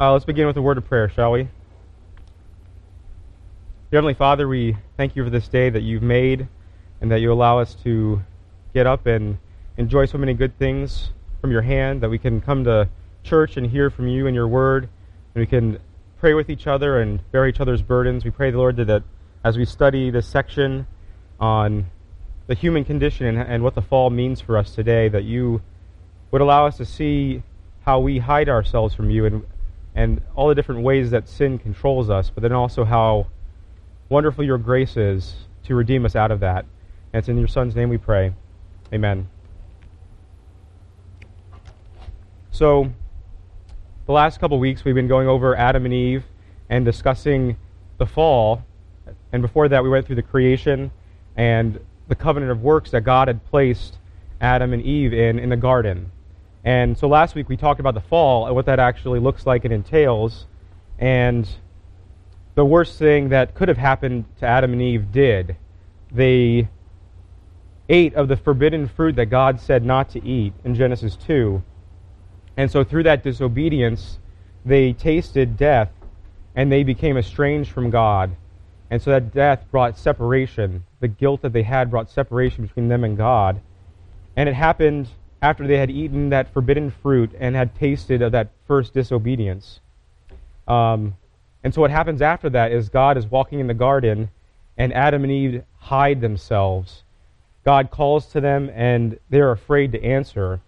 Uh, let's begin with a word of prayer, shall we? Heavenly Father, we thank you for this day that you've made and that you allow us to get up and enjoy so many good things from your hand, that we can come to church and hear from you and your word, and we can pray with each other and bear each other's burdens. We pray, the Lord, that as we study this section on the human condition and, and what the fall means for us today, that you would allow us to see how we hide ourselves from you and, and all the different ways that sin controls us, but then also how wonderful your grace is to redeem us out of that. And it's in your Son's name we pray. Amen. So, the last couple weeks we've been going over Adam and Eve and discussing the fall. And before that, we went through the creation and the covenant of works that God had placed Adam and Eve in in the garden. And so last week we talked about the fall and what that actually looks like and entails. And the worst thing that could have happened to Adam and Eve did. They ate of the forbidden fruit that God said not to eat in Genesis 2. And so through that disobedience, they tasted death and they became estranged from God. And so that death brought separation. The guilt that they had brought separation between them and God. And it happened after they had eaten that forbidden fruit and had tasted of that first disobedience. Um, and so what happens after that is God is walking in the garden, and Adam and Eve hide themselves. God calls to them, and they're afraid to answer.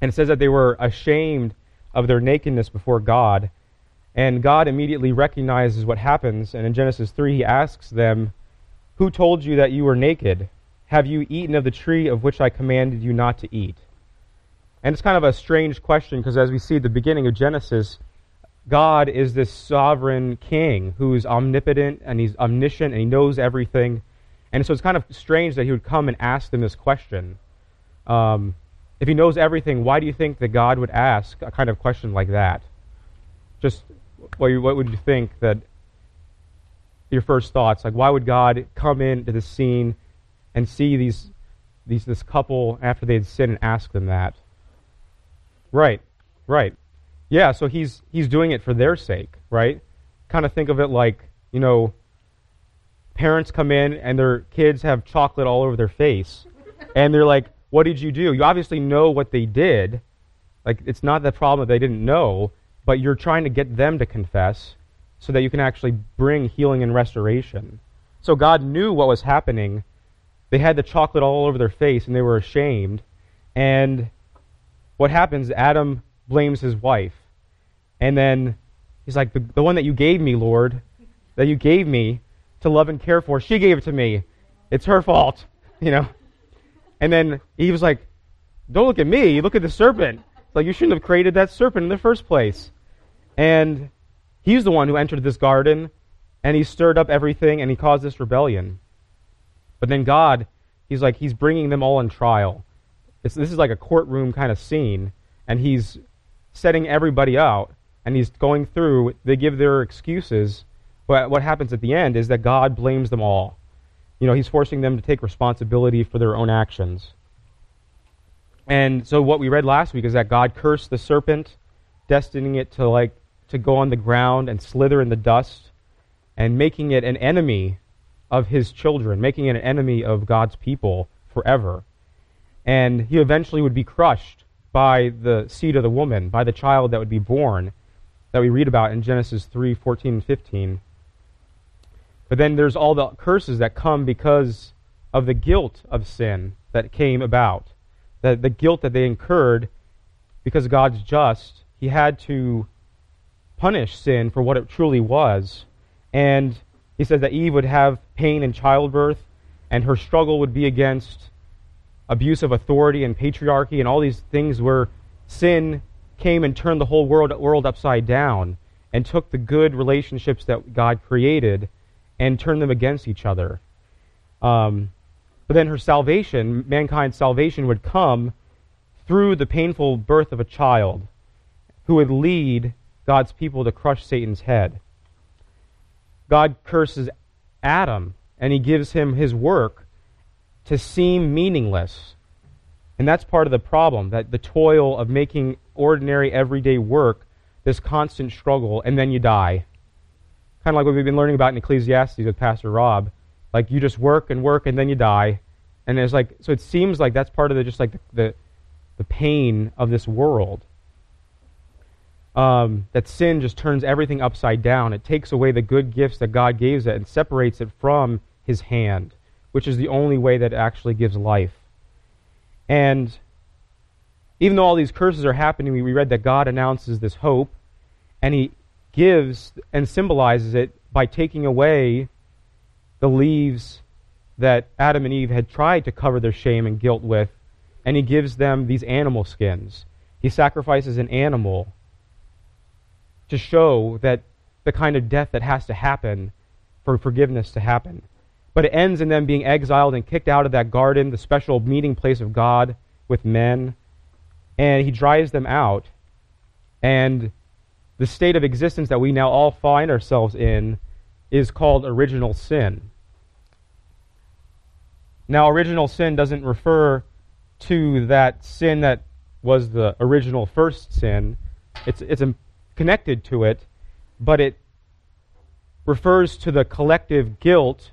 And it says that they were ashamed of their nakedness before God. And God immediately recognizes what happens. And in Genesis 3, he asks them, Who told you that you were naked? Have you eaten of the tree of which I commanded you not to eat? And it's kind of a strange question because as we see at the beginning of Genesis, God is this sovereign king who's omnipotent and he's omniscient and he knows everything. And so it's kind of strange that he would come and ask them this question. Um, if he knows everything, why do you think that God would ask a kind of question like that? Just what, what would you think that your first thoughts? Like, why would God come into the scene and see these, these this couple after they had sinned and ask them that? Right, right. Yeah, so he's he's doing it for their sake, right? Kind of think of it like, you know, parents come in and their kids have chocolate all over their face. And they're like, "What did you do?" You obviously know what they did. Like it's not the problem that they didn't know, but you're trying to get them to confess so that you can actually bring healing and restoration. So God knew what was happening. They had the chocolate all over their face and they were ashamed. And what happens? Adam blames his wife. And then he's like, the, the one that you gave me, Lord, that you gave me to love and care for, she gave it to me. It's her fault, you know? And then he was like, don't look at me, look at the serpent. It's like, you shouldn't have created that serpent in the first place. And he's the one who entered this garden, and he stirred up everything, and he caused this rebellion. But then God, he's like, he's bringing them all in trial. It's, this is like a courtroom kind of scene, and he's setting everybody out and he's going through, they give their excuses, but what happens at the end is that God blames them all. You know, he's forcing them to take responsibility for their own actions. And so what we read last week is that God cursed the serpent, destining it to like to go on the ground and slither in the dust and making it an enemy of his children, making an enemy of God's people forever. And he eventually would be crushed by the seed of the woman, by the child that would be born, that we read about in Genesis 3 14 and 15. But then there's all the curses that come because of the guilt of sin that came about. The, the guilt that they incurred because God's just. He had to punish sin for what it truly was. And he says that Eve would have pain in childbirth, and her struggle would be against abuse of authority and patriarchy and all these things where sin came and turned the whole world, world upside down and took the good relationships that God created and turned them against each other. Um, but then her salvation, mankind's salvation, would come through the painful birth of a child who would lead God's people to crush Satan's head. God curses Adam and he gives him his work to seem meaningless. And that's part of the problem that the toil of making ordinary, everyday work this constant struggle, and then you die. Kind of like what we've been learning about in Ecclesiastes with Pastor Rob. Like you just work and work, and then you die. And it's like, so it seems like that's part of the, just like the, the, the pain of this world. Um, that sin just turns everything upside down. It takes away the good gifts that God gives it and separates it from His hand, which is the only way that actually gives life. And even though all these curses are happening, we read that God announces this hope, and He gives and symbolizes it by taking away the leaves that Adam and Eve had tried to cover their shame and guilt with, and He gives them these animal skins. He sacrifices an animal to show that the kind of death that has to happen for forgiveness to happen. But it ends in them being exiled and kicked out of that garden, the special meeting place of God with men. And he drives them out. And the state of existence that we now all find ourselves in is called original sin. Now, original sin doesn't refer to that sin that was the original first sin. It's, it's connected to it, but it refers to the collective guilt,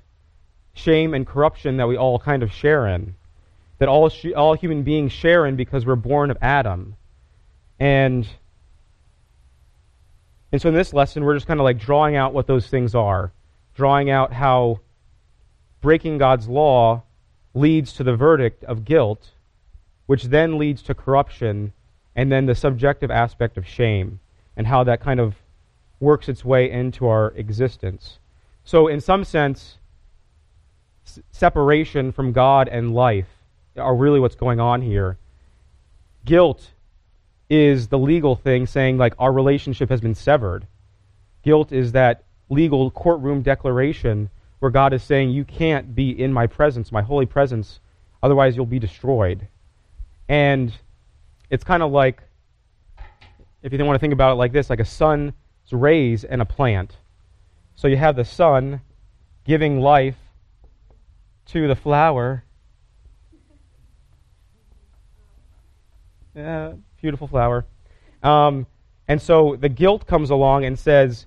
shame, and corruption that we all kind of share in. That all, sh- all human beings share in because we're born of Adam. And, and so in this lesson, we're just kind of like drawing out what those things are, drawing out how breaking God's law leads to the verdict of guilt, which then leads to corruption, and then the subjective aspect of shame and how that kind of works its way into our existence. So, in some sense, s- separation from God and life are really what's going on here. Guilt is the legal thing saying, like, our relationship has been severed. Guilt is that legal courtroom declaration where God is saying, You can't be in my presence, my holy presence, otherwise you'll be destroyed. And it's kind of like if you want to think about it like this, like a sun's rays and a plant. So you have the sun giving life to the flower. Yeah, beautiful flower. Um, and so the guilt comes along and says,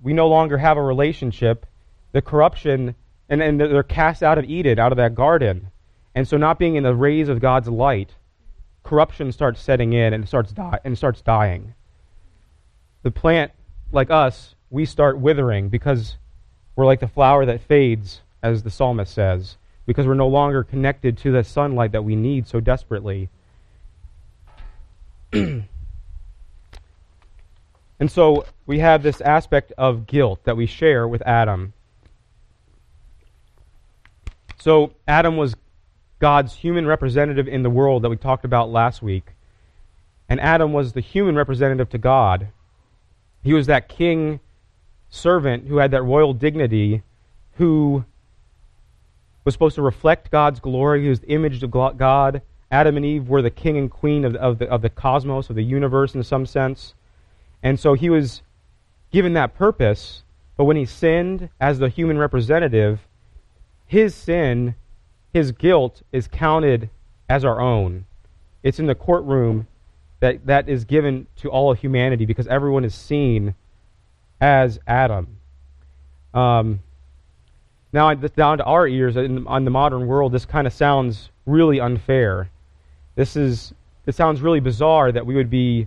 we no longer have a relationship. The corruption, and, and they're cast out of Eden, out of that garden. And so, not being in the rays of God's light, corruption starts setting in and starts, die, and starts dying the plant, like us, we start withering because we're like the flower that fades, as the psalmist says, because we're no longer connected to the sunlight that we need so desperately. and so we have this aspect of guilt that we share with Adam. So Adam was God's human representative in the world that we talked about last week. And Adam was the human representative to God. He was that king servant who had that royal dignity, who was supposed to reflect God's glory. He was the image of God. Adam and Eve were the king and queen of the, of the, of the cosmos, of the universe in some sense. And so he was given that purpose, but when he sinned as the human representative, his sin, his guilt, is counted as our own. It's in the courtroom that, that is given to all humanity because everyone is seen as Adam. Um, now, down to our ears, in, on the modern world, this kind of sounds really unfair. This is it sounds really bizarre that we would be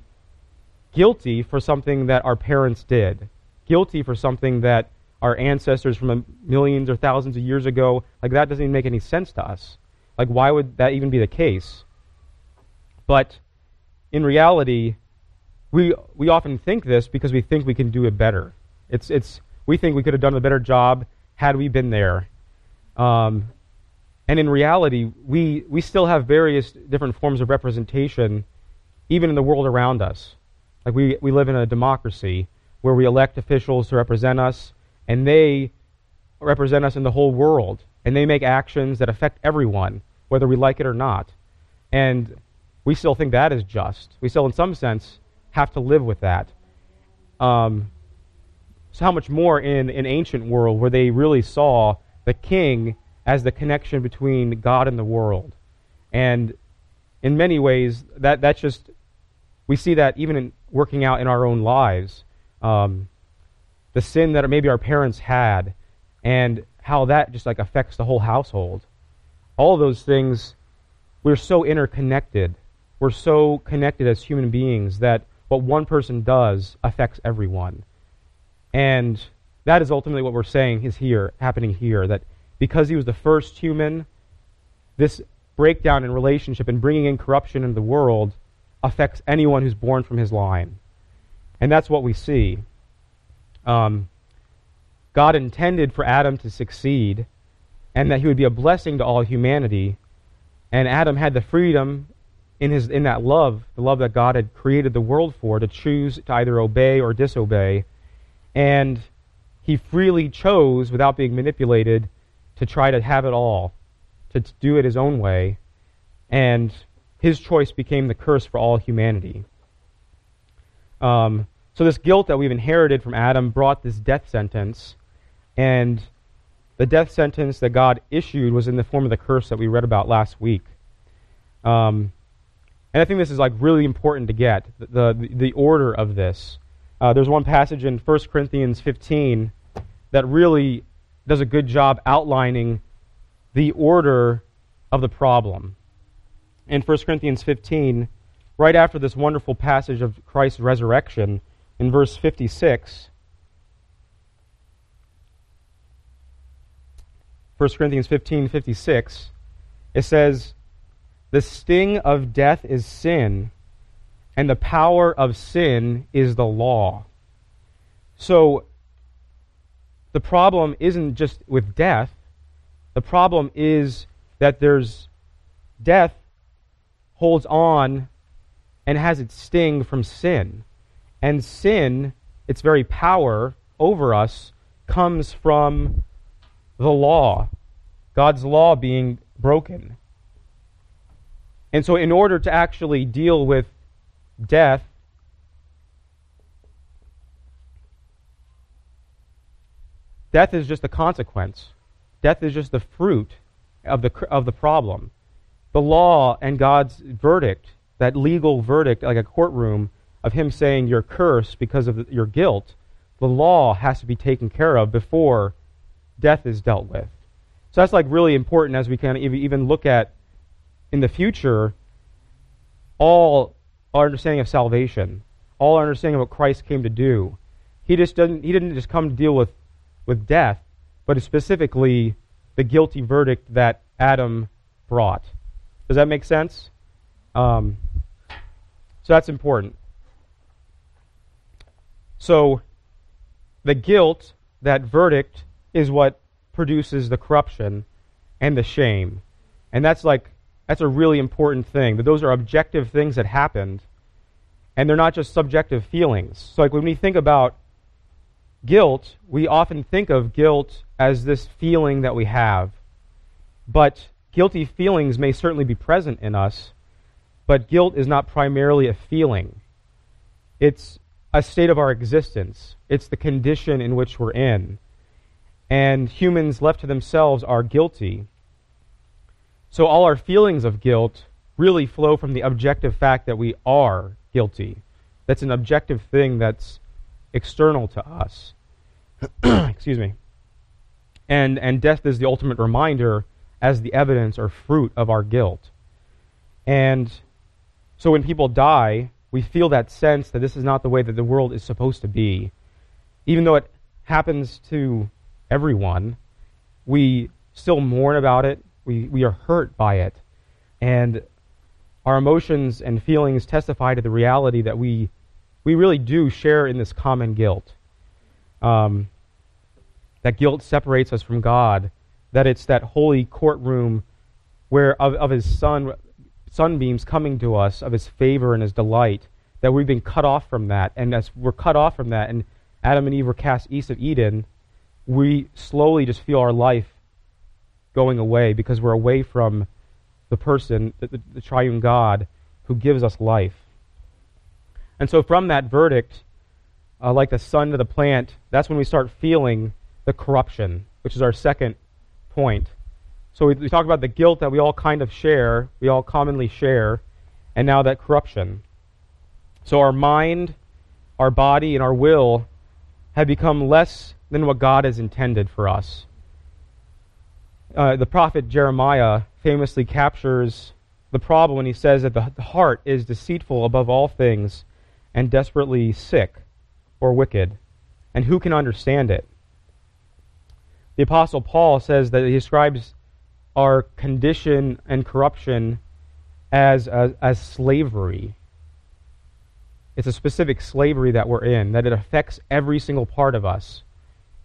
guilty for something that our parents did, guilty for something that our ancestors from millions or thousands of years ago. Like that doesn't even make any sense to us. Like why would that even be the case? But in reality, we, we often think this because we think we can do it better. It's, it's, we think we could have done a better job had we been there. Um, and in reality, we, we still have various different forms of representation, even in the world around us. Like we, we live in a democracy where we elect officials to represent us, and they represent us in the whole world. And they make actions that affect everyone, whether we like it or not. And we still think that is just. We still, in some sense, have to live with that. Um, so how much more in an ancient world where they really saw the king as the connection between God and the world. And in many ways, that, that's just, we see that even in working out in our own lives, um, the sin that maybe our parents had, and how that just like affects the whole household. All those things, we're so interconnected. We're so connected as human beings that what one person does affects everyone. And that is ultimately what we're saying is here, happening here. That because he was the first human, this breakdown in relationship and bringing in corruption into the world affects anyone who's born from his line. And that's what we see. Um, God intended for Adam to succeed and that he would be a blessing to all humanity. And Adam had the freedom in, his, in that love, the love that God had created the world for, to choose to either obey or disobey. And he freely chose, without being manipulated, to try to have it all, to do it his own way. And his choice became the curse for all humanity. Um, so, this guilt that we've inherited from Adam brought this death sentence. And the death sentence that God issued was in the form of the curse that we read about last week. Um, and I think this is like really important to get the, the, the order of this. Uh, there's one passage in 1 Corinthians 15 that really does a good job outlining the order of the problem. In 1 Corinthians 15, right after this wonderful passage of Christ's resurrection, in verse 56, 1 Corinthians 15 56, it says, The sting of death is sin, and the power of sin is the law. So the problem isn't just with death, the problem is that there's death holds on and has its sting from sin. And sin, its very power over us, comes from the law, God's law being broken. And so, in order to actually deal with death, death is just a consequence. Death is just the fruit of the, of the problem. The law and God's verdict, that legal verdict, like a courtroom, of Him saying you're cursed because of your guilt, the law has to be taken care of before death is dealt with. So that's like really important as we can even look at in the future all our understanding of salvation, all our understanding of what Christ came to do. He just didn't he didn't just come to deal with, with death, but specifically the guilty verdict that Adam brought. Does that make sense? Um, so that's important. So the guilt, that verdict, is what produces the corruption and the shame. And that's like that's a really important thing. That those are objective things that happened and they're not just subjective feelings. So like when we think about guilt, we often think of guilt as this feeling that we have. But guilty feelings may certainly be present in us, but guilt is not primarily a feeling. It's a state of our existence. It's the condition in which we're in and humans left to themselves are guilty. So all our feelings of guilt really flow from the objective fact that we are guilty. That's an objective thing that's external to us. Excuse me. And, and death is the ultimate reminder as the evidence or fruit of our guilt. And so when people die, we feel that sense that this is not the way that the world is supposed to be. Even though it happens to everyone, we still mourn about it. We, we are hurt by it. And our emotions and feelings testify to the reality that we, we really do share in this common guilt. Um, that guilt separates us from God, that it's that holy courtroom where of, of his sun, sunbeams coming to us, of his favor and his delight, that we've been cut off from that. And as we're cut off from that, and Adam and Eve were cast east of Eden, we slowly just feel our life going away because we're away from the person, the, the, the, triune God, who gives us life. And so, from that verdict, uh, like the sun to the plant, that's when we start feeling the corruption, which is our second point. So, we, we talk about the guilt that we all kind of share, we all commonly share, and now that corruption. So, our mind our body, and our will have become less than what God has intended for us. Uh, the prophet Jeremiah famously captures the problem when he says that the heart is deceitful above all things and desperately sick or wicked. And who can understand it? The Apostle Paul says that he describes our condition and corruption as, as, as slavery. It's a specific slavery that we're in, that it affects every single part of us.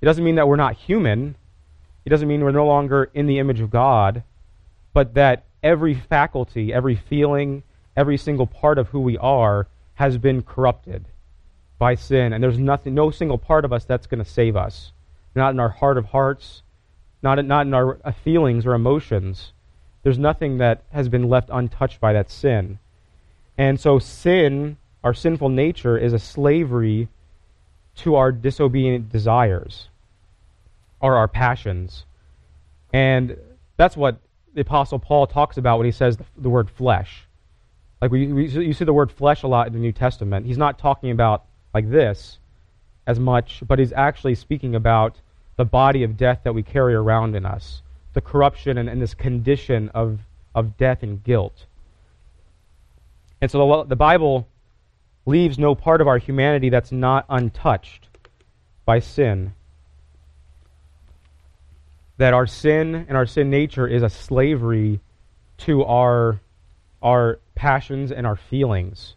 It doesn't mean that we're not human. It doesn't mean we're no longer in the image of God, but that every faculty, every feeling, every single part of who we are has been corrupted by sin. And there's nothing, no single part of us that's going to save us. Not in our heart of hearts, not, not in our uh, feelings or emotions. There's nothing that has been left untouched by that sin. And so sin our sinful nature is a slavery to our disobedient desires or our passions. And that's what the Apostle Paul talks about when he says the, the word flesh. Like we, we, you see the word flesh a lot in the New Testament. He's not talking about like this as much, but he's actually speaking about the body of death that we carry around in us, the corruption and, and this condition of, of death and guilt. And so the, the Bible leaves no part of our humanity that's not untouched by sin. That our sin and our sin nature is a slavery to our, our passions and our feelings,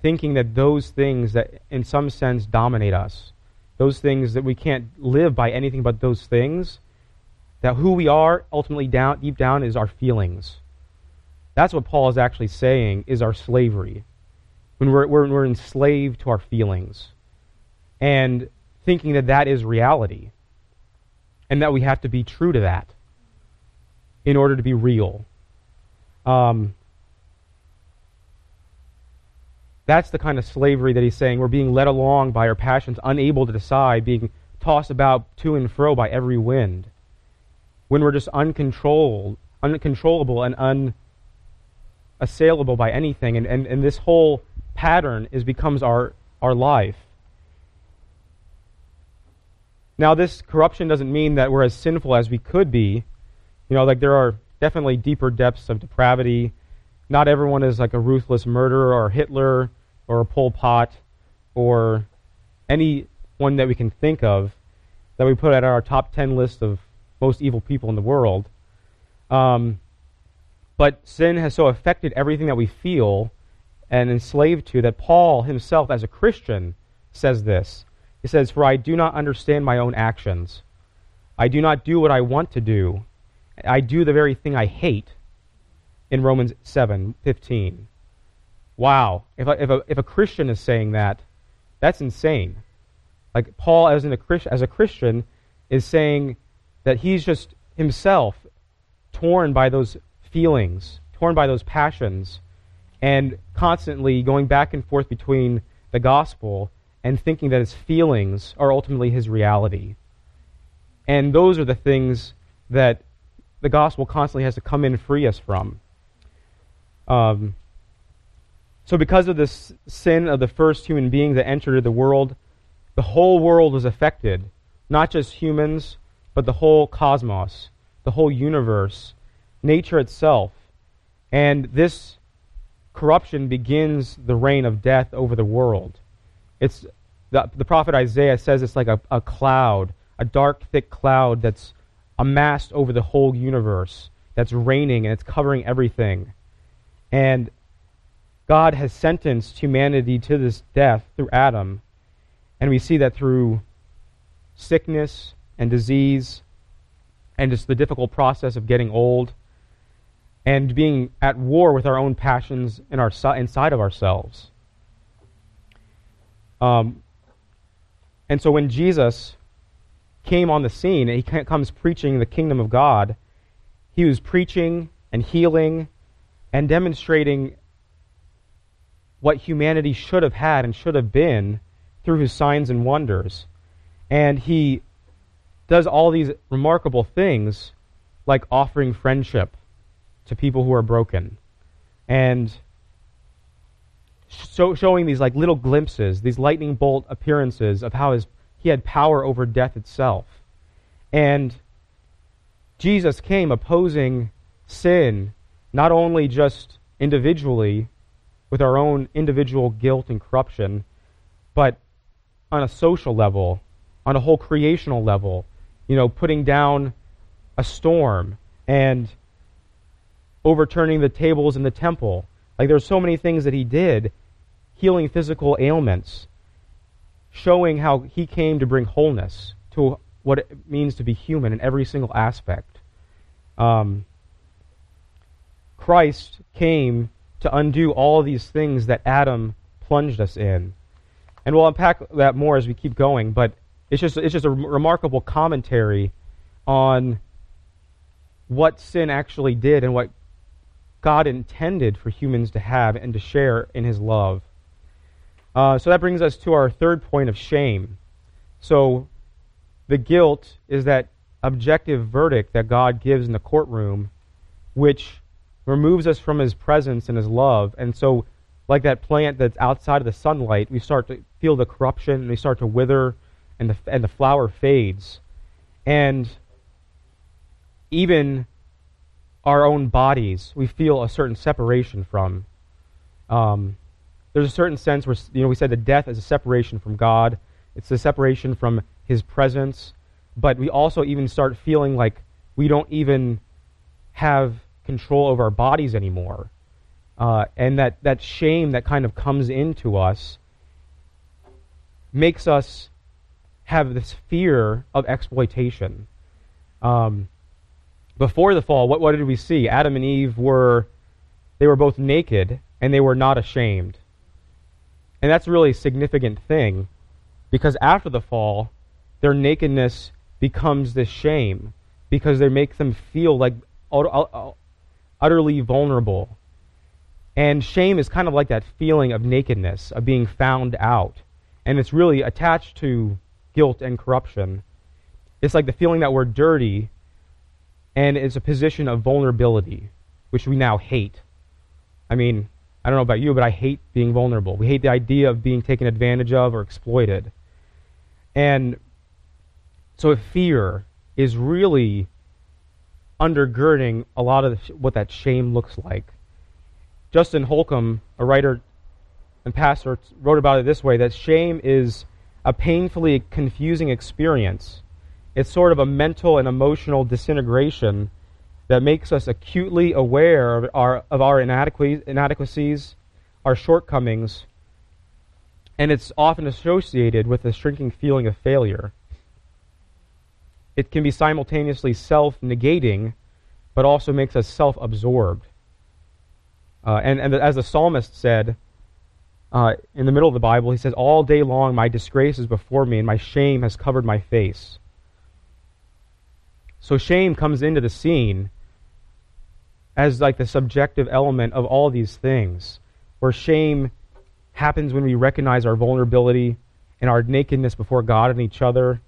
thinking that those things that in some sense dominate us, those things that we can't live by anything but those things, that who we are ultimately down, deep down is our feelings. That's what Paul is actually saying is our slavery. When we're, when we're enslaved to our feelings. And thinking that that is reality and that we have to be true to that in order to be real. Um, that's the kind of slavery that he's saying. We're being led along by our passions, unable to decide, being tossed about to and fro by every wind. When we're just uncontrolled, uncontrollable and unassailable by anything. And, and, and this whole pattern is becomes our, our life. Now, this corruption doesn't mean that we're as sinful as we could be. You know, like there are definitely deeper depths of depravity. Not everyone is like a ruthless murderer or Hitler or a Pol Pot or anyone that we can think of that we put at our top 10 list of most evil people in the world. Um, but sin has so affected everything that we feel and enslaved to that Paul himself, as a Christian, says this. He says, For I do not understand my own actions. I do not do what I want to do. I do the very thing I hate in Romans 7 15. Wow. If a, if a, if a Christian is saying that, that's insane. Like Paul, as, a, as a Christian, is saying that he's just himself torn by those feelings, torn by those passions, and constantly going back and forth between the gospel and thinking that his feelings are ultimately his reality. And those are the things that the gospel constantly has to come in and free us from. Um, so, because of this sin of the first human being that entered the world, the whole world was affected. Not just humans, but the whole cosmos, the whole universe, nature itself. And this corruption begins the reign of death over the world. It's the, the prophet Isaiah says it's like a, a cloud, a dark, thick cloud that's amassed over the whole universe, that's raining and it's covering everything. And God has sentenced humanity to this death through Adam. And we see that through sickness and disease and just the difficult process of getting old and being at war with our own passions in our, inside of ourselves. Um, and so when Jesus came on the scene, and he comes preaching the kingdom of God, he was preaching and healing and demonstrating what humanity should have had and should have been through his signs and wonders. And he does all these remarkable things like offering friendship to people who are broken. And show, showing these like little glimpses, these lightning bolt appearances of how his, he had power over death itself. And Jesus came opposing sin, not only just individually with our own individual guilt and corruption, but on a social level, on a whole creational level, you know, putting down a storm and overturning the tables in the temple. Like there's so many things that he did, healing physical ailments, showing how he came to bring wholeness to what it means to be human in every single aspect. Um, Christ came to undo all these things that Adam plunged us in. And we'll unpack that more as we keep going, but it's just, it's just a remarkable commentary on what sin actually did and what God intended for humans to have and to share in His love. Uh, so that brings us to our third point of shame. So the guilt is that objective verdict that God gives in the courtroom, which removes us from his presence and his love. And so, like that plant that's outside of the sunlight, we start to feel the corruption and we start to wither and the, and the flower fades. And even our own bodies, we feel a certain separation from. Um, there's a certain sense where, you know, we said that death is a separation from God, it's a separation from his presence, but we also even start feeling like we don't even have control over our bodies anymore. Uh, and that, that shame that kind of comes into us makes us have this fear of exploitation. Um, before the fall, what, what did we see? Adam and Eve were they were both naked and they were not ashamed. And that's a really significant thing because after the fall, their nakedness becomes this shame because they make them feel like uh, uh, utterly vulnerable. And shame is kind of like that feeling of nakedness, of being found out. And it's really attached to guilt and corruption. It's like the feeling that we're dirty, and it's a position of vulnerability, which we now hate. I mean, I don't know about you, but I hate being vulnerable. We hate the idea of being taken advantage of or exploited. And so fear is really undergirding a lot of what that shame looks like. Justin Holcomb, a writer and pastor, wrote about it this way that shame is a painfully confusing experience. It's sort of a mental and emotional disintegration that makes us acutely aware of our, of our inadequacies, our shortcomings, and it's often associated with a shrinking feeling of failure. It can be simultaneously self negating, but also makes us self absorbed. Uh, and, and as the psalmist said, uh, in the middle of the Bible, he says, All day long my disgrace is before me, and my shame has covered my face. So shame comes into the scene as like the subjective element of all these things, where shame happens when we recognize our vulnerability and our nakedness before God and each other,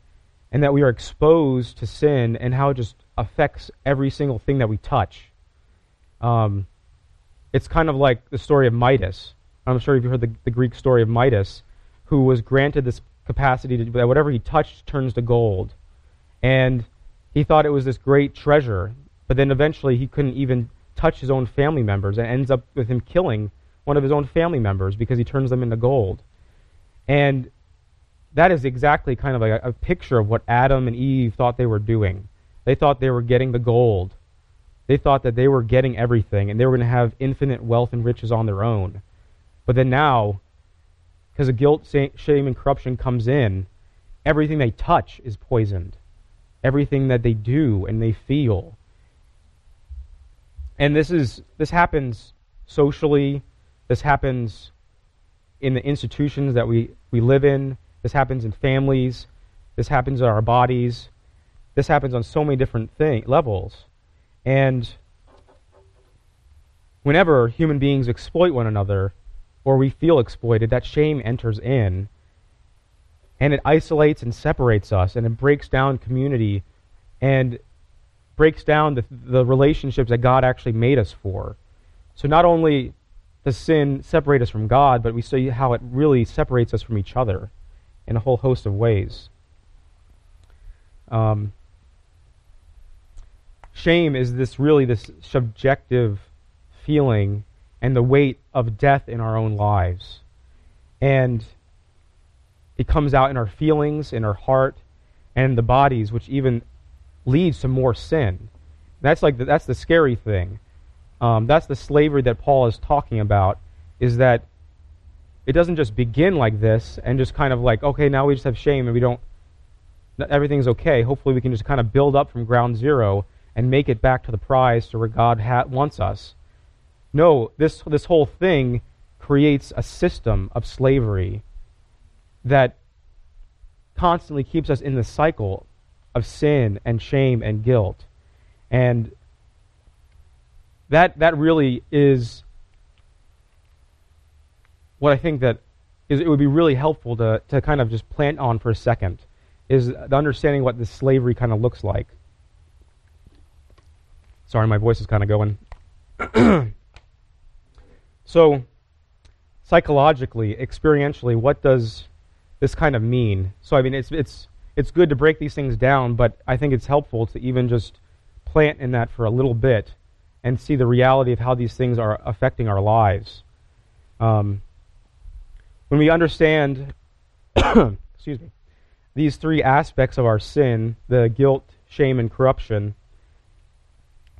and that we are exposed to sin and how it just affects every single thing that we touch. Um, it's kind of like the story of Midas. I'm sure you've heard the, the Greek story of Midas, who was granted this capacity to that whatever he touched turns to gold. And he thought it was this great treasure, but then eventually he couldn't even touch his own family members and ends up with him killing one of his own family members because he turns them into gold. And that is exactly kind of like a, a picture of what Adam and Eve thought they were doing. They thought they were getting the gold. They thought that they were getting everything and they were going to have infinite wealth and riches on their own. But then now, because the guilt, shame, and corruption comes in, everything they touch is poisoned. Everything that they do and they feel. And this is this happens socially. This happens in the institutions that we, we live in. This happens in families. This happens in our bodies. This happens on so many different thing, levels. And whenever human beings exploit one another, or we feel exploited, that shame enters in and it isolates and separates us and it breaks down community and breaks down the, the relationships that God actually made us for. So not only does sin separate us from God, but we see how it really separates us from each other in a whole host of ways. Um, shame is this really this subjective feeling and the weight of death in our own lives. And it comes out in our feelings, in our heart, and the bodies, which even leads to more sin. That's like the, that's the scary thing. Um, that's the slavery that Paul is talking about. Is that it doesn't just begin like this and just kind of like okay now we just have shame and we don't everything's okay. Hopefully we can just kind of build up from ground zero and make it back to the prize to where God ha- wants us. No, this this whole thing creates a system of slavery that constantly keeps us in the cycle of sin and shame and guilt. And that that really is what I think that is it would be really helpful to, to kind of just plant on for a second is the understanding what this slavery kind of looks like. Sorry, my voice is kind of going. so, psychologically, experientially, what does this kind of mean? So, I mean, it's it's it's good to break these things down, but I think it's helpful to even just plant in that for a little bit and see the reality of how these things are affecting our lives. Um, when we understand, excuse me, these three aspects of our sin the guilt, shame, and corruption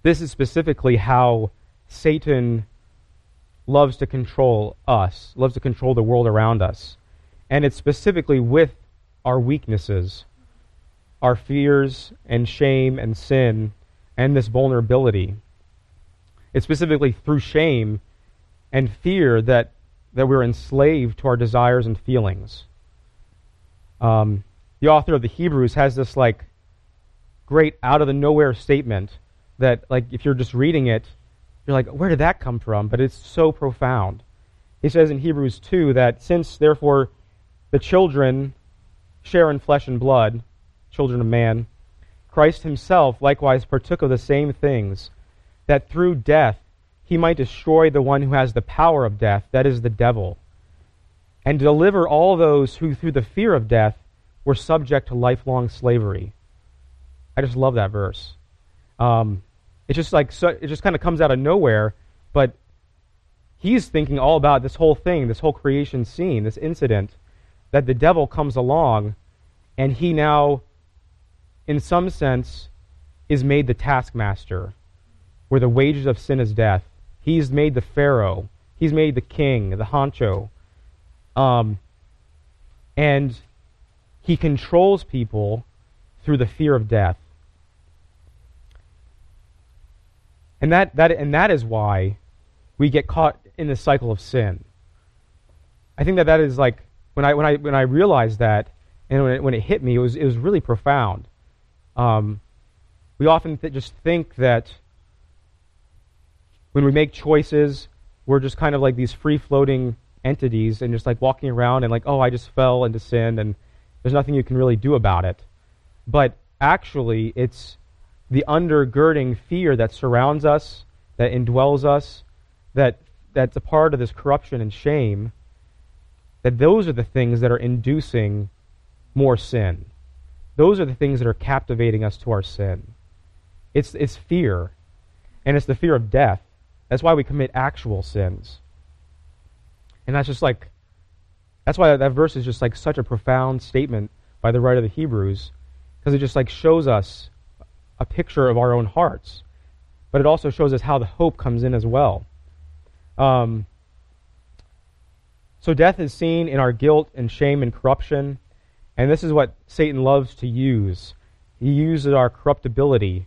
this is specifically how Satan loves to control us, loves to control the world around us. And it's specifically with our weaknesses, our fears and shame and sin, and this vulnerability. It's specifically through shame and fear that, that we're enslaved to our desires and feelings. Um, the author of the Hebrews has this like great out of the nowhere statement that like if you're just reading it, you're like, where did that come from? But it's so profound. He says in Hebrews 2 that since therefore the children share in flesh and blood, children of man, Christ himself likewise partook of the same things, that through death he might destroy the one who has the power of death, that is the devil, and deliver all those who through the fear of death were subject to lifelong slavery. I just love that verse. Um, it's just like so, it just kind of comes out of nowhere, but he's thinking all about this whole thing, this whole creation scene, this incident, that the devil comes along, and he now, in some sense, is made the taskmaster, where the wages of sin is death. He's made the pharaoh. He's made the king, the honcho. Um, and he controls people through the fear of death. And that, that, and that is why we get caught in the cycle of sin. I think that that is like, when I, when I, when I realized that, and when it, when it hit me, it was, it was really profound. Um, we often th- just think that when we make choices, we're just kind of like these free floating entities and just like walking around and like, oh, I just fell into sin and there's nothing you can really do about it. But actually, it's the undergirding fear that surrounds us, that indwells us, that that's a part of this corruption and shame, that those are the things that are inducing more sin. Those are the things that are captivating us to our sin. It's, it's fear, and it's the fear of death. That's why we commit actual sins. And that's just like, that's why that verse is just like such a profound statement by the writer of the Hebrews, because it just like shows us a picture of our own hearts, but it also shows us how the hope comes in as well. Um, so death is seen in our guilt and shame and corruption, and this is what Satan loves to use. He uses our corruptibility,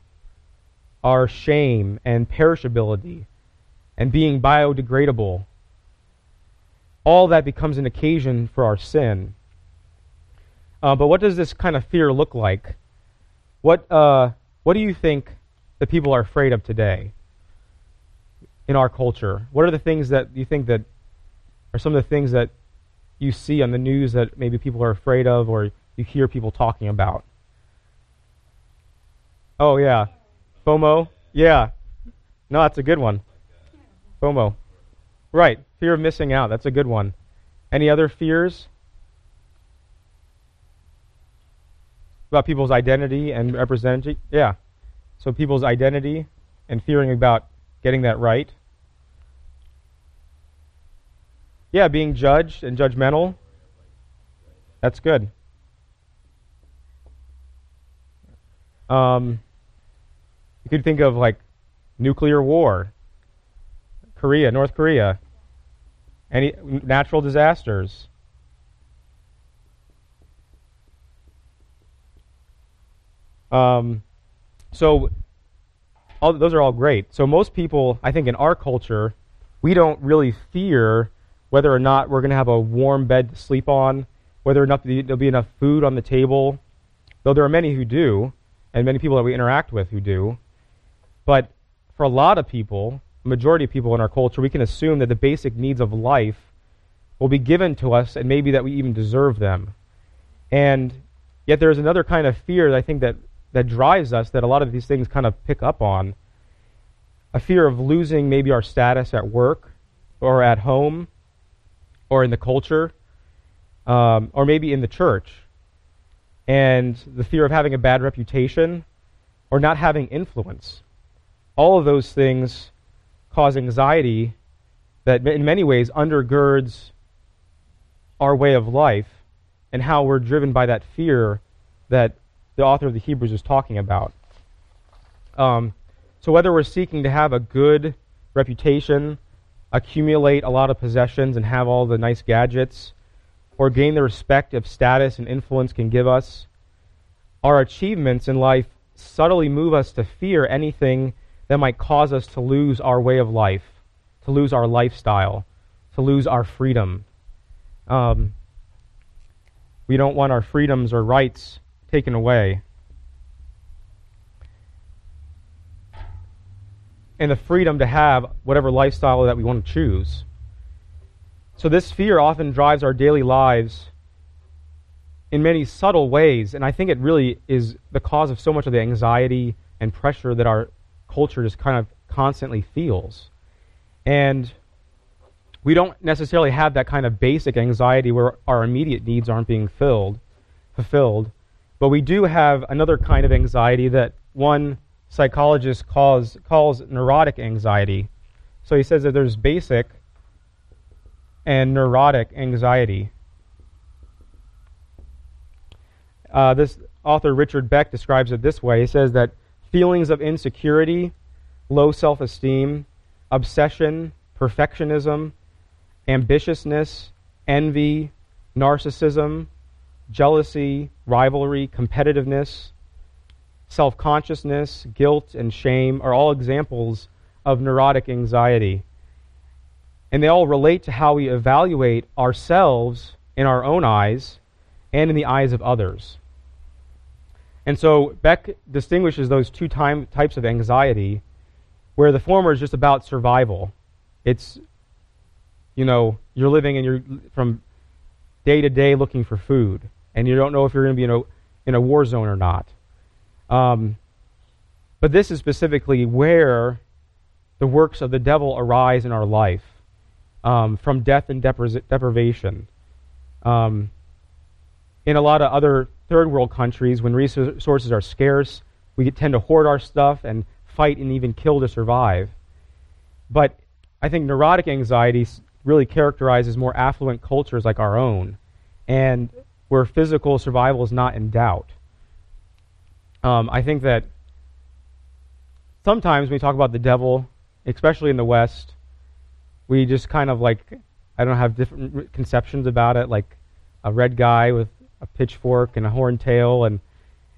our shame and perishability, and being biodegradable. All that becomes an occasion for our sin. Uh, but what does this kind of fear look like? What uh, what do you think the people are afraid of today in our culture? What are the things that you think that are some of the things that you see on the news that maybe people are afraid of or you hear people talking about? Oh, yeah. FOMO? Yeah. No, that's a good one. FOMO. Right. Fear of missing out. That's a good one. Any other fears? About people's identity and representation? Yeah. So people's identity and fearing about getting that right. Yeah, being judged and judgmental. That's good. Um, you could think of like nuclear war, Korea, North Korea, any natural disasters. Um, so all, those are all great. So most people, I think, in our culture, we don't really fear whether or not we're going to have a warm bed to sleep on, whether or not there'll be enough food on the table. Though there are many who do, and many people that we interact with who do. But for a lot of people, majority of people in our culture, we can assume that the basic needs of life will be given to us and maybe that we even deserve them. And yet there's another kind of fear that I think that, that drives us that a lot of these things kind of pick up on. A fear of losing maybe our status at work or at home or in the culture um, or maybe in the church. And the fear of having a bad reputation or not having influence. All of those things cause anxiety that in many ways undergirds our way of life and how we're driven by that fear that the author of the Hebrews is talking about. Um, so, whether we're seeking to have a good reputation, accumulate a lot of possessions, and have all the nice gadgets, or gain the respect of status and influence can give us, our achievements in life subtly move us to fear anything that might cause us to lose our way of life, to lose our lifestyle, to lose our freedom. Um, we don't want our freedoms or rights taken away. And the freedom to have whatever lifestyle that we want to choose. So, this fear often drives our daily lives in many subtle ways, and I think it really is the cause of so much of the anxiety and pressure that our culture just kind of constantly feels. And we don't necessarily have that kind of basic anxiety where our immediate needs aren't being filled, fulfilled, but we do have another kind of anxiety that one psychologist calls calls neurotic anxiety. So he says that there's basic and neurotic anxiety. Uh, this author Richard Beck describes it this way. He says that feelings of insecurity, low self esteem, obsession, perfectionism, ambitiousness, envy, narcissism, jealousy, rivalry, competitiveness, self consciousness, guilt, and shame are all examples of neurotic anxiety. And they all relate to how we evaluate ourselves in our own eyes and in the eyes of others. And so Beck distinguishes those two time, types of anxiety, where the former is just about survival. It's, you know, you're living and you're from day to day looking for food, and you don't know if you're going to be in a, in a war zone or not. Um, but this is specifically where the works of the devil arise in our life um, from death and deprivation. Um, in a lot of other third world countries, when resources are scarce, we tend to hoard our stuff and fight and even kill to survive. But I think neurotic anxiety really characterizes more affluent cultures like our own, and where physical survival is not in doubt. Um, I think that sometimes when we talk about the devil, especially in the West, we just kind of like, I don't have different conceptions about it, like a red guy with a pitchfork and a horn tail, and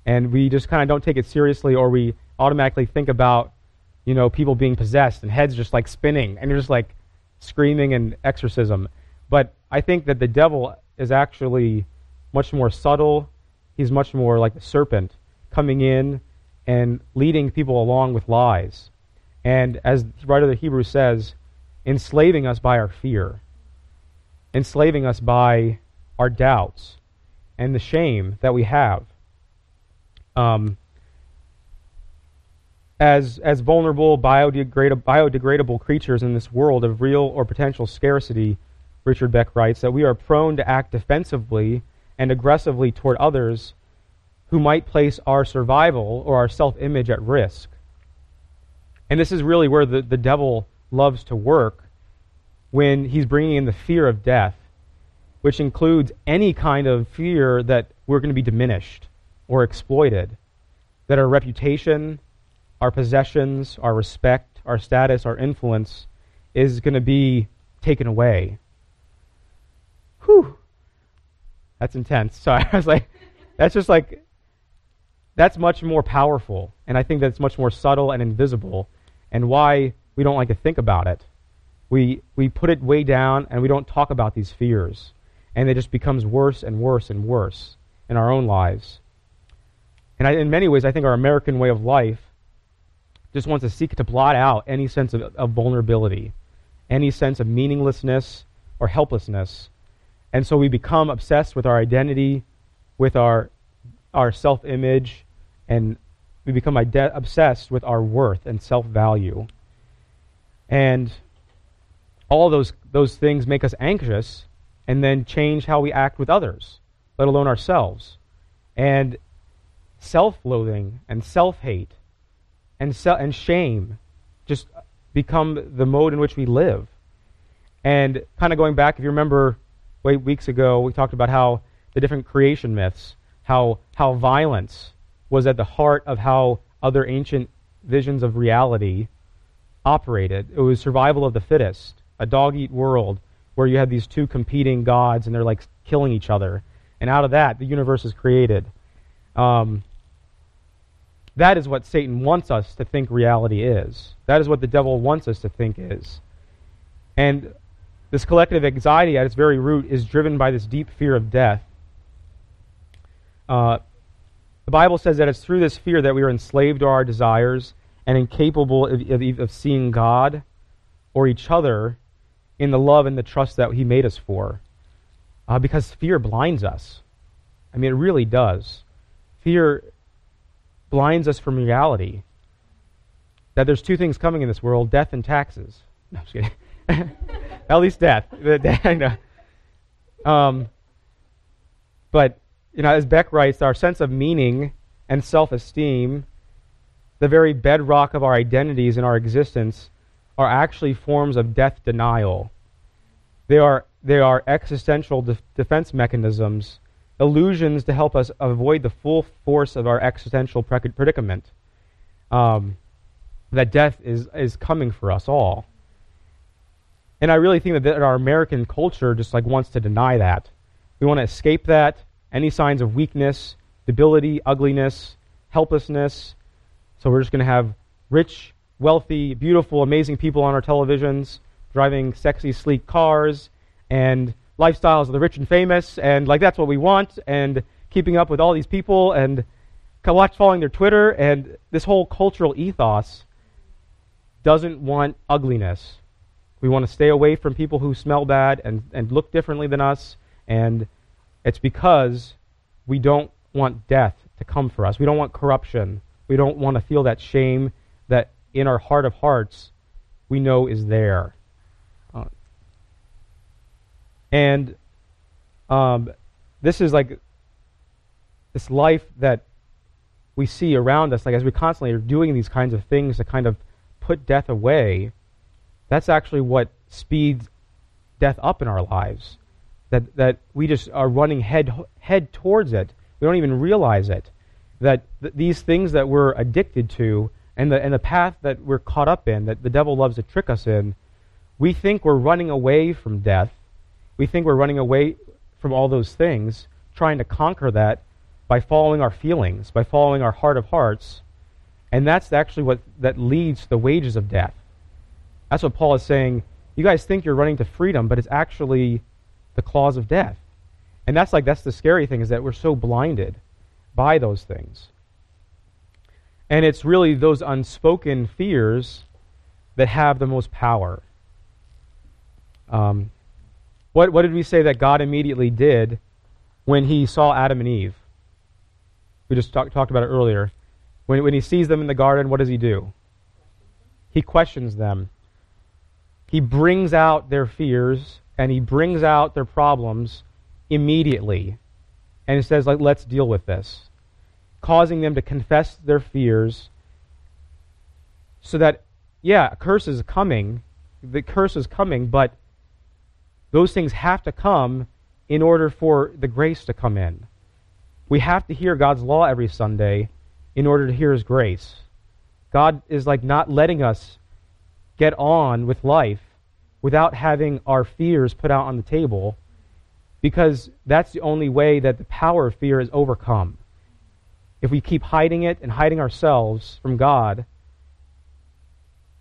and we just kind of don't take it seriously, or we automatically think about, you know, people being possessed and heads just like spinning, and you're just like screaming and exorcism. But I think that the devil is actually much more subtle. He's much more like a serpent coming in and leading people along with lies. And as the writer of the Hebrews says, enslaving us by our fear, enslaving us by our doubts, and the shame that we have. Um, as, as vulnerable, biodegradable, biodegradable creatures in this world of real or potential scarcity, Richard Beck writes, that we are prone to act defensively and aggressively toward others who might place our survival or our self image at risk. And this is really where the, the devil loves to work when he's bringing in the fear of death, which includes any kind of fear that we're going to be diminished or exploited, that our reputation, our possessions, our respect, our status, our influence is going to be taken away. Whew. That's intense. Sorry. I was like, that's just like, that's much more powerful. And I think that's much more subtle and invisible, and why we don't like to think about it. We, we put it way down and we don't talk about these fears. And it just becomes worse and worse and worse in our own lives. And I, in many ways, I think our American way of life just wants to seek to blot out any sense of, of vulnerability, any sense of meaninglessness or helplessness. And so we become obsessed with our identity, with our, our self image, and we become obsessed with our worth and self value. And all those, those things make us anxious and then change how we act with others, let alone ourselves. And self loathing and self hate and, se- and shame just become the mode in which we live. And kind of going back, if you remember wait, weeks ago, we talked about how the different creation myths, how, how violence was at the heart of how other ancient visions of reality operated. It was survival of the fittest, a dog eat world where you had these two competing gods and they're like killing each other. And out of that, the universe is created. Um, that is what Satan wants us to think reality is. That is what the devil wants us to think is. And this collective anxiety at its very root is driven by this deep fear of death. Uh, the Bible says that it's through this fear that we are enslaved to our desires and incapable of, of, of seeing God or each other in the love and the trust that He made us for. Uh, because fear blinds us. I mean, it really does. Fear blinds us from reality. That there's two things coming in this world death and taxes. No, I'm just kidding. At least death. um, but, you know, as Beck writes, our sense of meaning and self esteem, the very bedrock of our identities and our existence, are actually forms of death denial. They are, they are existential de- defense mechanisms illusions to help us avoid the full force of our existential predicament. Um, that death is, is coming for us all. And I really think that, that our American culture just like wants to deny that. We want to escape that, any signs of weakness, debility, ugliness, helplessness. So we're just going to have rich, wealthy, beautiful, amazing people on our televisions, driving sexy, sleek cars, and lifestyles of the rich and famous, and like that's what we want, and keeping up with all these people, and watch following their Twitter, and this whole cultural ethos doesn't want ugliness. We want to stay away from people who smell bad and, and look differently than us, and it's because we don't want death to come for us. We don't want corruption. We don't want to feel that shame that in our heart of hearts we know is there. And um, this is like this life that we see around us, like as we constantly are doing these kinds of things to kind of put death away, that's actually what speeds death up in our lives. That, that we just are running head, head towards it. We don't even realize it. That th- these things that we're addicted to and the, and the path that we're caught up in, that the devil loves to trick us in, we think we're running away from death we think we're running away from all those things, trying to conquer that by following our feelings, by following our heart of hearts. And that's actually what that leads to the wages of death. That's what Paul is saying. You guys think you're running to freedom, but it's actually the claws of death. And that's like that's the scary thing is that we're so blinded by those things. And it's really those unspoken fears that have the most power. Um, what, what did we say that God immediately did when he saw Adam and Eve? We just talk, talked about it earlier. When, when he sees them in the garden, what does he do? He questions them. He brings out their fears and he brings out their problems immediately. And he says, like, let's deal with this. Causing them to confess their fears so that, yeah, a curse is coming. The curse is coming, but those things have to come in order for the grace to come in. We have to hear God's law every Sunday in order to hear His grace. God is like not letting us get on with life without having our fears put out on the table because that's the only way that the power of fear is overcome. If we keep hiding it and hiding ourselves from God,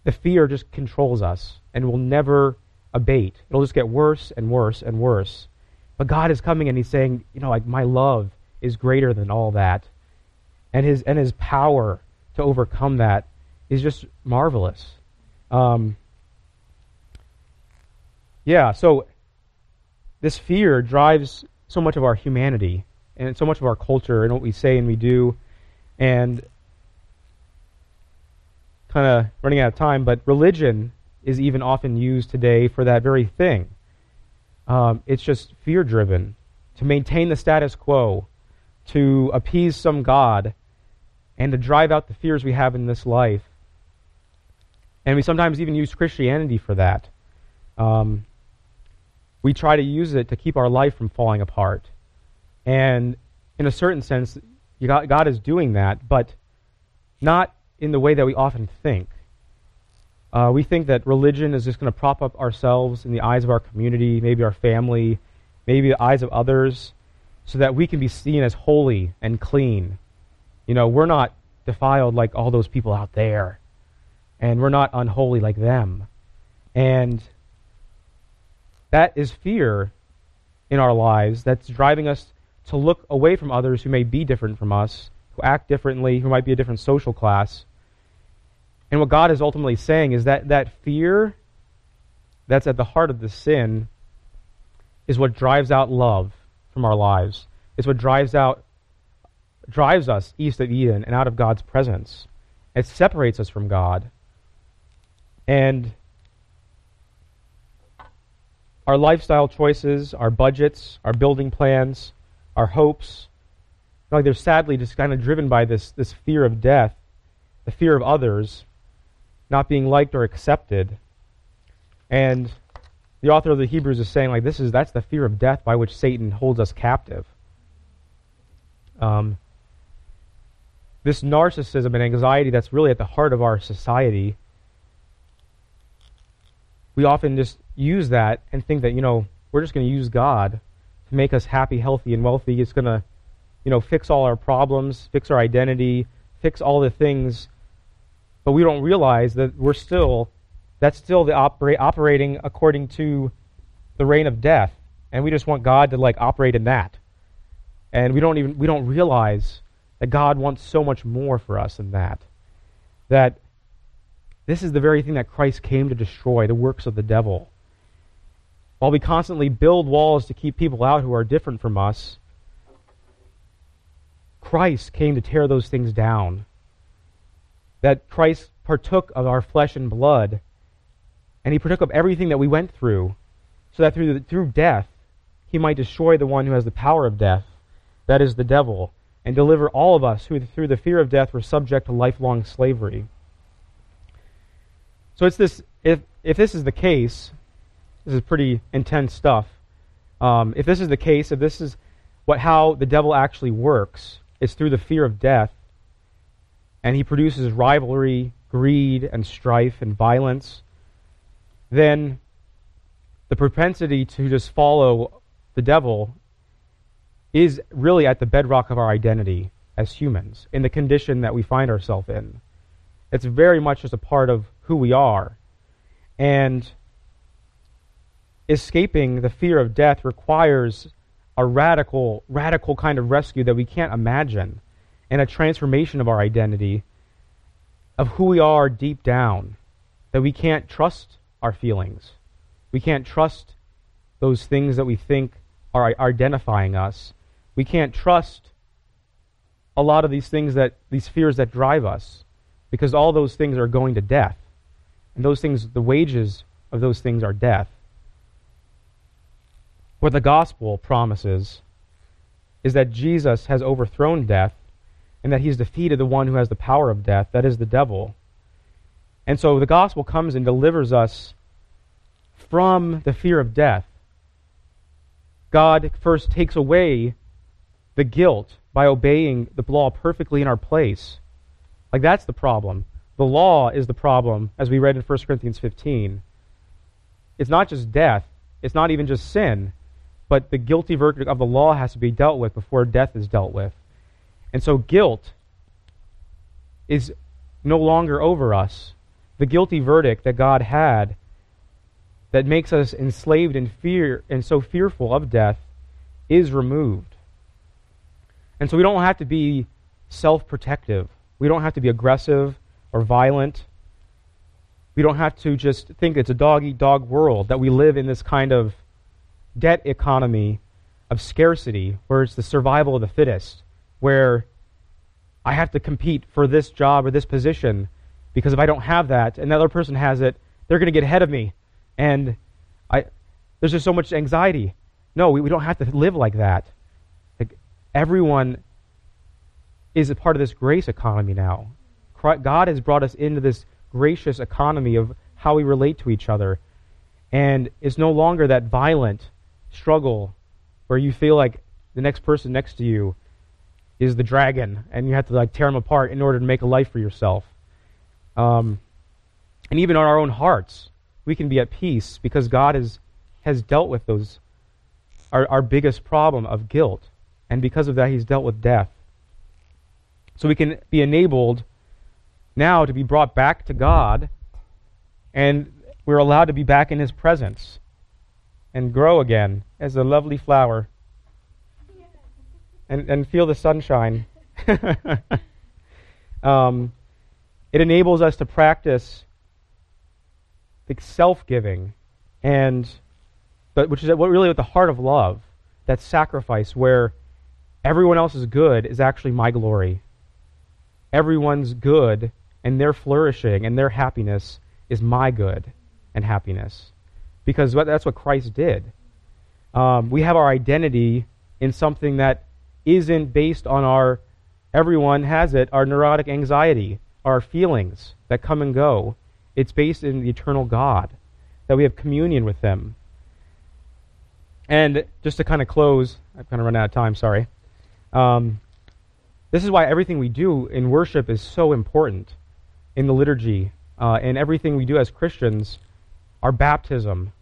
the fear just controls us and will never abate. It'll just get worse and worse and worse. But God is coming and He's saying, you know, like my love is greater than all that. And His and His power to overcome that is just marvelous. Um, yeah, so this fear drives so much of our humanity and so much of our culture and what we say and we do. And kind of running out of time, but religion is even often used today for that very thing. Um, it's just fear driven to maintain the status quo, to appease some God, and to drive out the fears we have in this life. And we sometimes even use Christianity for that. Um, we try to use it to keep our life from falling apart. And in a certain sense, got, God is doing that, but not in the way that we often think. Uh, we think that religion is just going to prop up ourselves in the eyes of our community, maybe our family, maybe the eyes of others, so that we can be seen as holy and clean. You know, we're not defiled like all those people out there, and we're not unholy like them. And that is fear in our lives that's driving us to look away from others who may be different from us, who act differently, who might be a different social class. And what God is ultimately saying is that that fear that's at the heart of the sin is what drives out love from our lives. It's what drives out drives us east of Eden and out of God's presence. It separates us from God. And our lifestyle choices, our budgets, our building plans, our hopes, like they're sadly just kind of driven by this, this fear of death, the fear of others not being liked or accepted. And the author of the Hebrews is saying, like, this is that's the fear of death by which Satan holds us captive. Um, this narcissism and anxiety that's really at the heart of our society, we often just use that and think that, you know, we're just going to use God to make us happy, healthy, and wealthy. It's going to, you know, fix all our problems, fix our identity, fix all the things. But we don't realize that we're still, that's still the opera- operating according to the reign of death. And we just want God to, like, operate in that. And we don't even, we don't realize that God wants so much more for us than that. That this is the very thing that Christ came to destroy, the works of the devil. While we constantly build walls to keep people out who are different from us, Christ came to tear those things down. That Christ partook of our flesh and blood, and he partook of everything that we went through, so that through, the, through death, he might destroy the one who has the power of death, that is the devil, and deliver all of us who, through the fear of death, were subject to lifelong slavery. So it's this if, if this is the case, this is pretty intense stuff. Um, if this is the case, if this is what how the devil actually works, it's through the fear of death, and he produces rivalry, greed, and strife and violence, then the propensity to just follow the devil is really at the bedrock of our identity as humans, in the condition that we find ourselves in. It's very much just a part of who we are. And escaping the fear of death requires a radical, radical kind of rescue that we can't imagine, and a transformation of our identity, of who we are deep down, that we can't trust our feelings. We can't trust those things that we think are identifying us. We can't trust a lot of these things that, these fears that drive us, because all those things are going to death. And those things, the wages of those things are death. What the gospel promises is that Jesus has overthrown death and that he's defeated the one who has the power of death, that is the devil. And so the gospel comes and delivers us from the fear of death. God first takes away the guilt by obeying the law perfectly in our place. Like that's the problem. The law is the problem, as we read in 1 Corinthians 15. It's not just death, it's not even just sin, but the guilty verdict of the law has to be dealt with before death is dealt with. And so guilt is no longer over us. The guilty verdict that God had that makes us enslaved in fear and so fearful of death is removed. And so we don't have to be self protective. We don't have to be aggressive or violent. We don't have to just think it's a dog eat dog world, that we live in this kind of debt economy of scarcity where it's the survival of the fittest where I have to compete for this job or this position because if I don't have that and the other person has it, they're going to get ahead of me. And I, there's just so much anxiety. No, we, we don't have to live like that. Like everyone is a part of this grace economy now. God has brought us into this gracious economy of how we relate to each other. And it's no longer that violent struggle where you feel like the next person next to you is the dragon, and you have to like tear them apart in order to make a life for yourself. Um, and even on our own hearts, we can be at peace because God has has dealt with those our, our biggest problem of guilt, and because of that, He's dealt with death. So we can be enabled now to be brought back to God, and we're allowed to be back in His presence and grow again as a lovely flower and, and feel the sunshine. um, it enables us to practice the self-giving and but which is what really at the heart of love that sacrifice where everyone else's good is actually my glory everyone's good and their flourishing and their happiness is my good and happiness because that's what christ did um, we have our identity in something that isn't based on our, everyone has it, our neurotic anxiety, our feelings that come and go. It's based in the eternal God, that we have communion with Him. And just to kind of close, I've kind of run out of time, sorry. Um, this is why everything we do in worship is so important in the liturgy uh, and everything we do as Christians. Our baptism,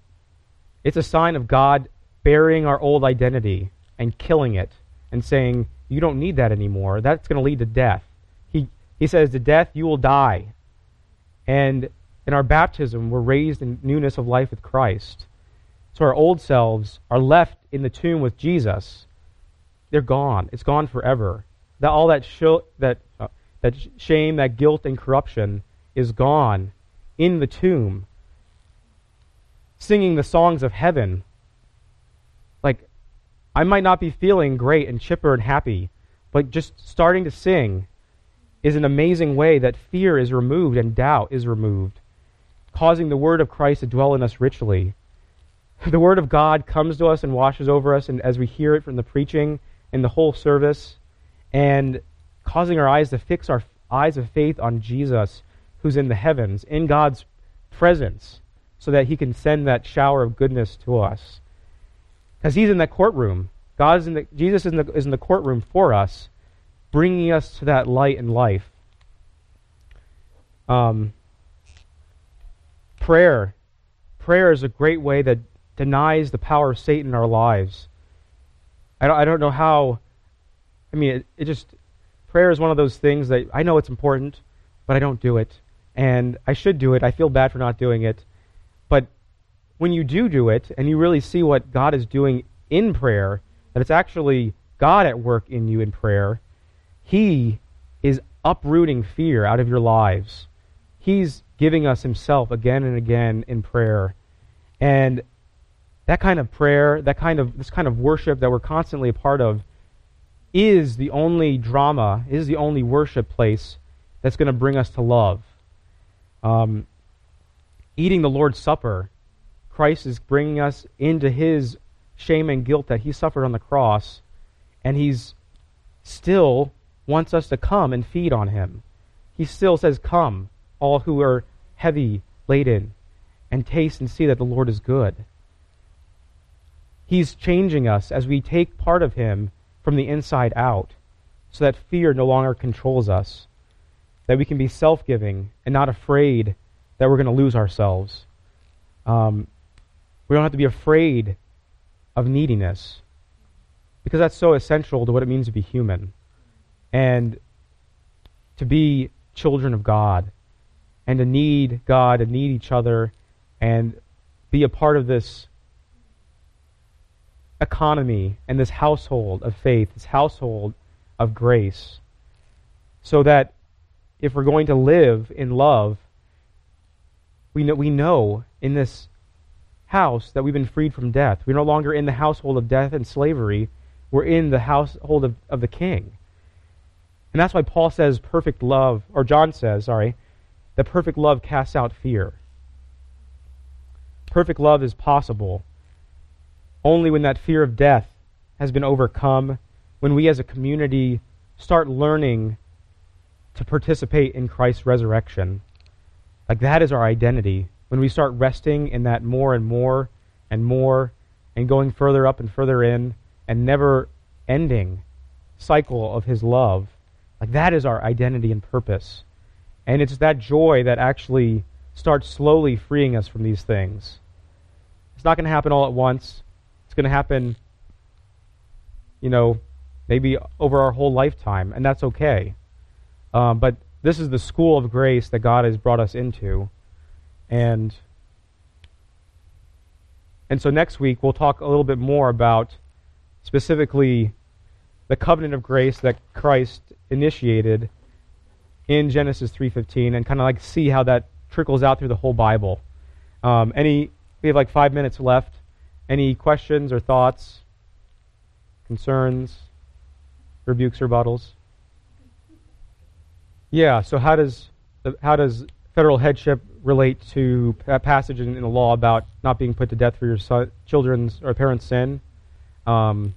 it's a sign of God burying our old identity and killing it and saying, You don't need that anymore. That's going to lead to death. He, he says, To death you will die. And in our baptism, we're raised in newness of life with Christ. So our old selves are left in the tomb with Jesus. They're gone. It's gone forever. That all that sh- that uh, that shame, that guilt, and corruption is gone in the tomb. Singing the songs of heaven like, I might not be feeling great and chipper and happy, but just starting to sing is an amazing way that fear is removed and doubt is removed, causing the word of Christ to dwell in us richly. The word of God comes to us and washes over us, and as we hear it from the preaching and the whole service, and causing our eyes to fix our eyes of faith on Jesus, who's in the heavens, in God's presence, so that he can send that shower of goodness to us. Because he's in that courtroom. God is in the, Jesus is in the, is in the courtroom for us, bringing us to that light and life. Um, prayer. Prayer is a great way that denies the power of Satan in our lives. I don't, I don't know how. I mean, it, it just. Prayer is one of those things that I know it's important, but I don't do it. And I should do it. I feel bad for not doing it. But when you do do it and you really see what God is doing in prayer, that it's actually God at work in you in prayer, He is uprooting fear out of your lives. He's giving us Himself again and again in prayer. And that kind of prayer, that kind of this kind of worship that we're constantly a part of, is the only drama, is the only worship place that's going to bring us to love. Um, eating the Lord's Supper, Christ is bringing us into his shame and guilt that he suffered on the cross, and he's still wants us to come and feed on him. He still says, Come, all who are heavy laden, and taste and see that the Lord is good. He's changing us as we take part of him from the inside out, so that fear no longer controls us, that we can be self giving and not afraid that we're going to lose ourselves. Um, we don't have to be afraid of neediness because that's so essential to what it means to be human and to be children of God and to need God and need each other and be a part of this economy and this household of faith, this household of grace, so that if we're going to live in love, we know, we know in this house that we've been freed from death. We're no longer in the household of death and slavery. We're in the household of, of the king. And that's why Paul says perfect love, or John says, sorry, that perfect love casts out fear. Perfect love is possible only when that fear of death has been overcome, when we as a community start learning to participate in Christ's resurrection. Like that is our identity. When we start resting in that more and more and more and going further up and further in and never ending cycle of his love, like that is our identity and purpose. And it's that joy that actually starts slowly freeing us from these things. It's not going to happen all at once. It's going to happen, you know, maybe over our whole lifetime, and that's okay. Um, but this is the school of grace that God has brought us into. And and so next week we'll talk a little bit more about specifically the covenant of grace that Christ initiated in Genesis 3:15 and kind of like see how that trickles out through the whole Bible. Um, any we have like five minutes left. Any questions or thoughts, concerns, rebukes, or rebuttals? Yeah. So how does how does federal headship relate to a passage in, in the law about not being put to death for your children's or parents' sin? Um,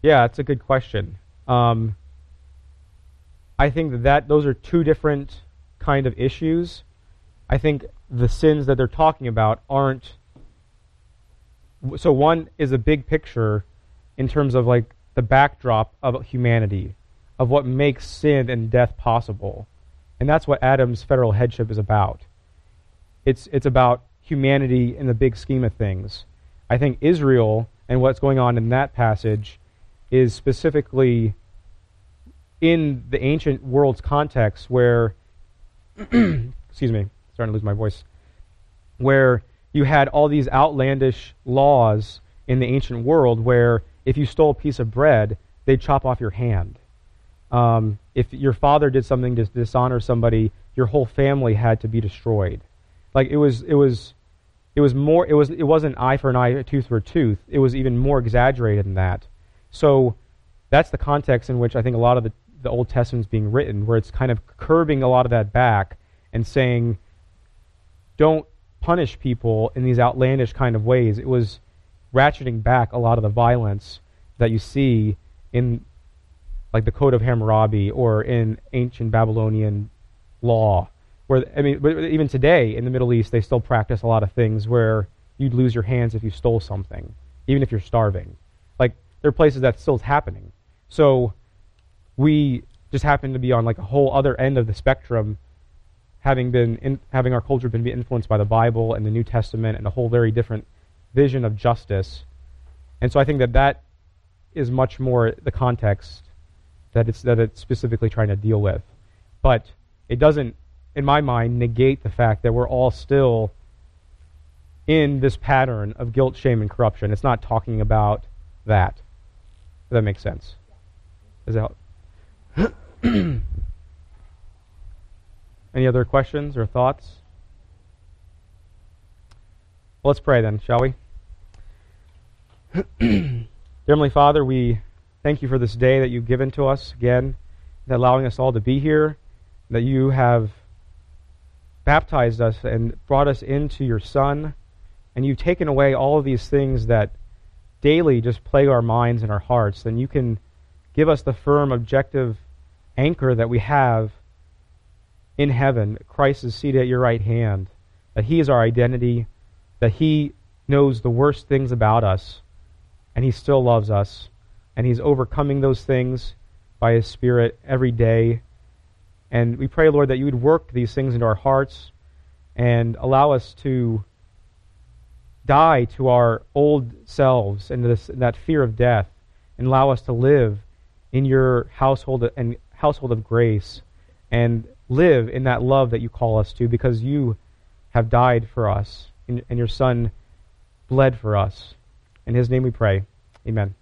yeah, it's a good question. Um, I think that, that those are two different kind of issues. I think the sins that they're talking about aren't. So one is a big picture in terms of like the backdrop of humanity, of what makes sin and death possible. And that's what Adam's federal headship is about. It's, it's about humanity in the big scheme of things. I think Israel and what's going on in that passage is specifically in the ancient world's context where, excuse me, starting to lose my voice, where you had all these outlandish laws in the ancient world where if you stole a piece of bread, they'd chop off your hand. Um, if your father did something to dishonor somebody, your whole family had to be destroyed. Like it was, it was, it was more. It was, it wasn't eye for an eye, a tooth for a tooth. It was even more exaggerated than that. So that's the context in which I think a lot of the, the Old Testament is being written, where it's kind of curbing a lot of that back and saying, don't punish people in these outlandish kind of ways. It was ratcheting back a lot of the violence that you see in like the Code of Hammurabi or in ancient Babylonian law. Where I mean, even today in the Middle East, they still practice a lot of things where you'd lose your hands if you stole something, even if you're starving. Like there are places that still is happening. So we just happen to be on like a whole other end of the spectrum, having been in, having our culture been influenced by the Bible and the New Testament and a whole very different vision of justice. And so I think that that is much more the context that it's that it's specifically trying to deal with. But it doesn't, in my mind, negate the fact that we're all still in this pattern of guilt, shame, and corruption. It's not talking about that. If that makes sense. Does that help? Any other questions or thoughts? Well, let's pray then, shall we? Heavenly Father, we thank you for this day that you've given to us again, that allowing us all to be here, that you have baptized us and brought us into your Son, and you've taken away all of these things that daily just plague our minds and our hearts, then you can give us the firm, objective anchor that we have in heaven. Christ is seated at your right hand, that He is our identity, that He knows the worst things about us, and He still loves us, and He's overcoming those things by His Spirit every day. And we pray, Lord, that you would work these things into our hearts and allow us to die to our old selves and this, that fear of death and allow us to live in your household and household of grace and live in that love that you call us to because you have died for us and, and your son bled for us. In his name we pray. Amen.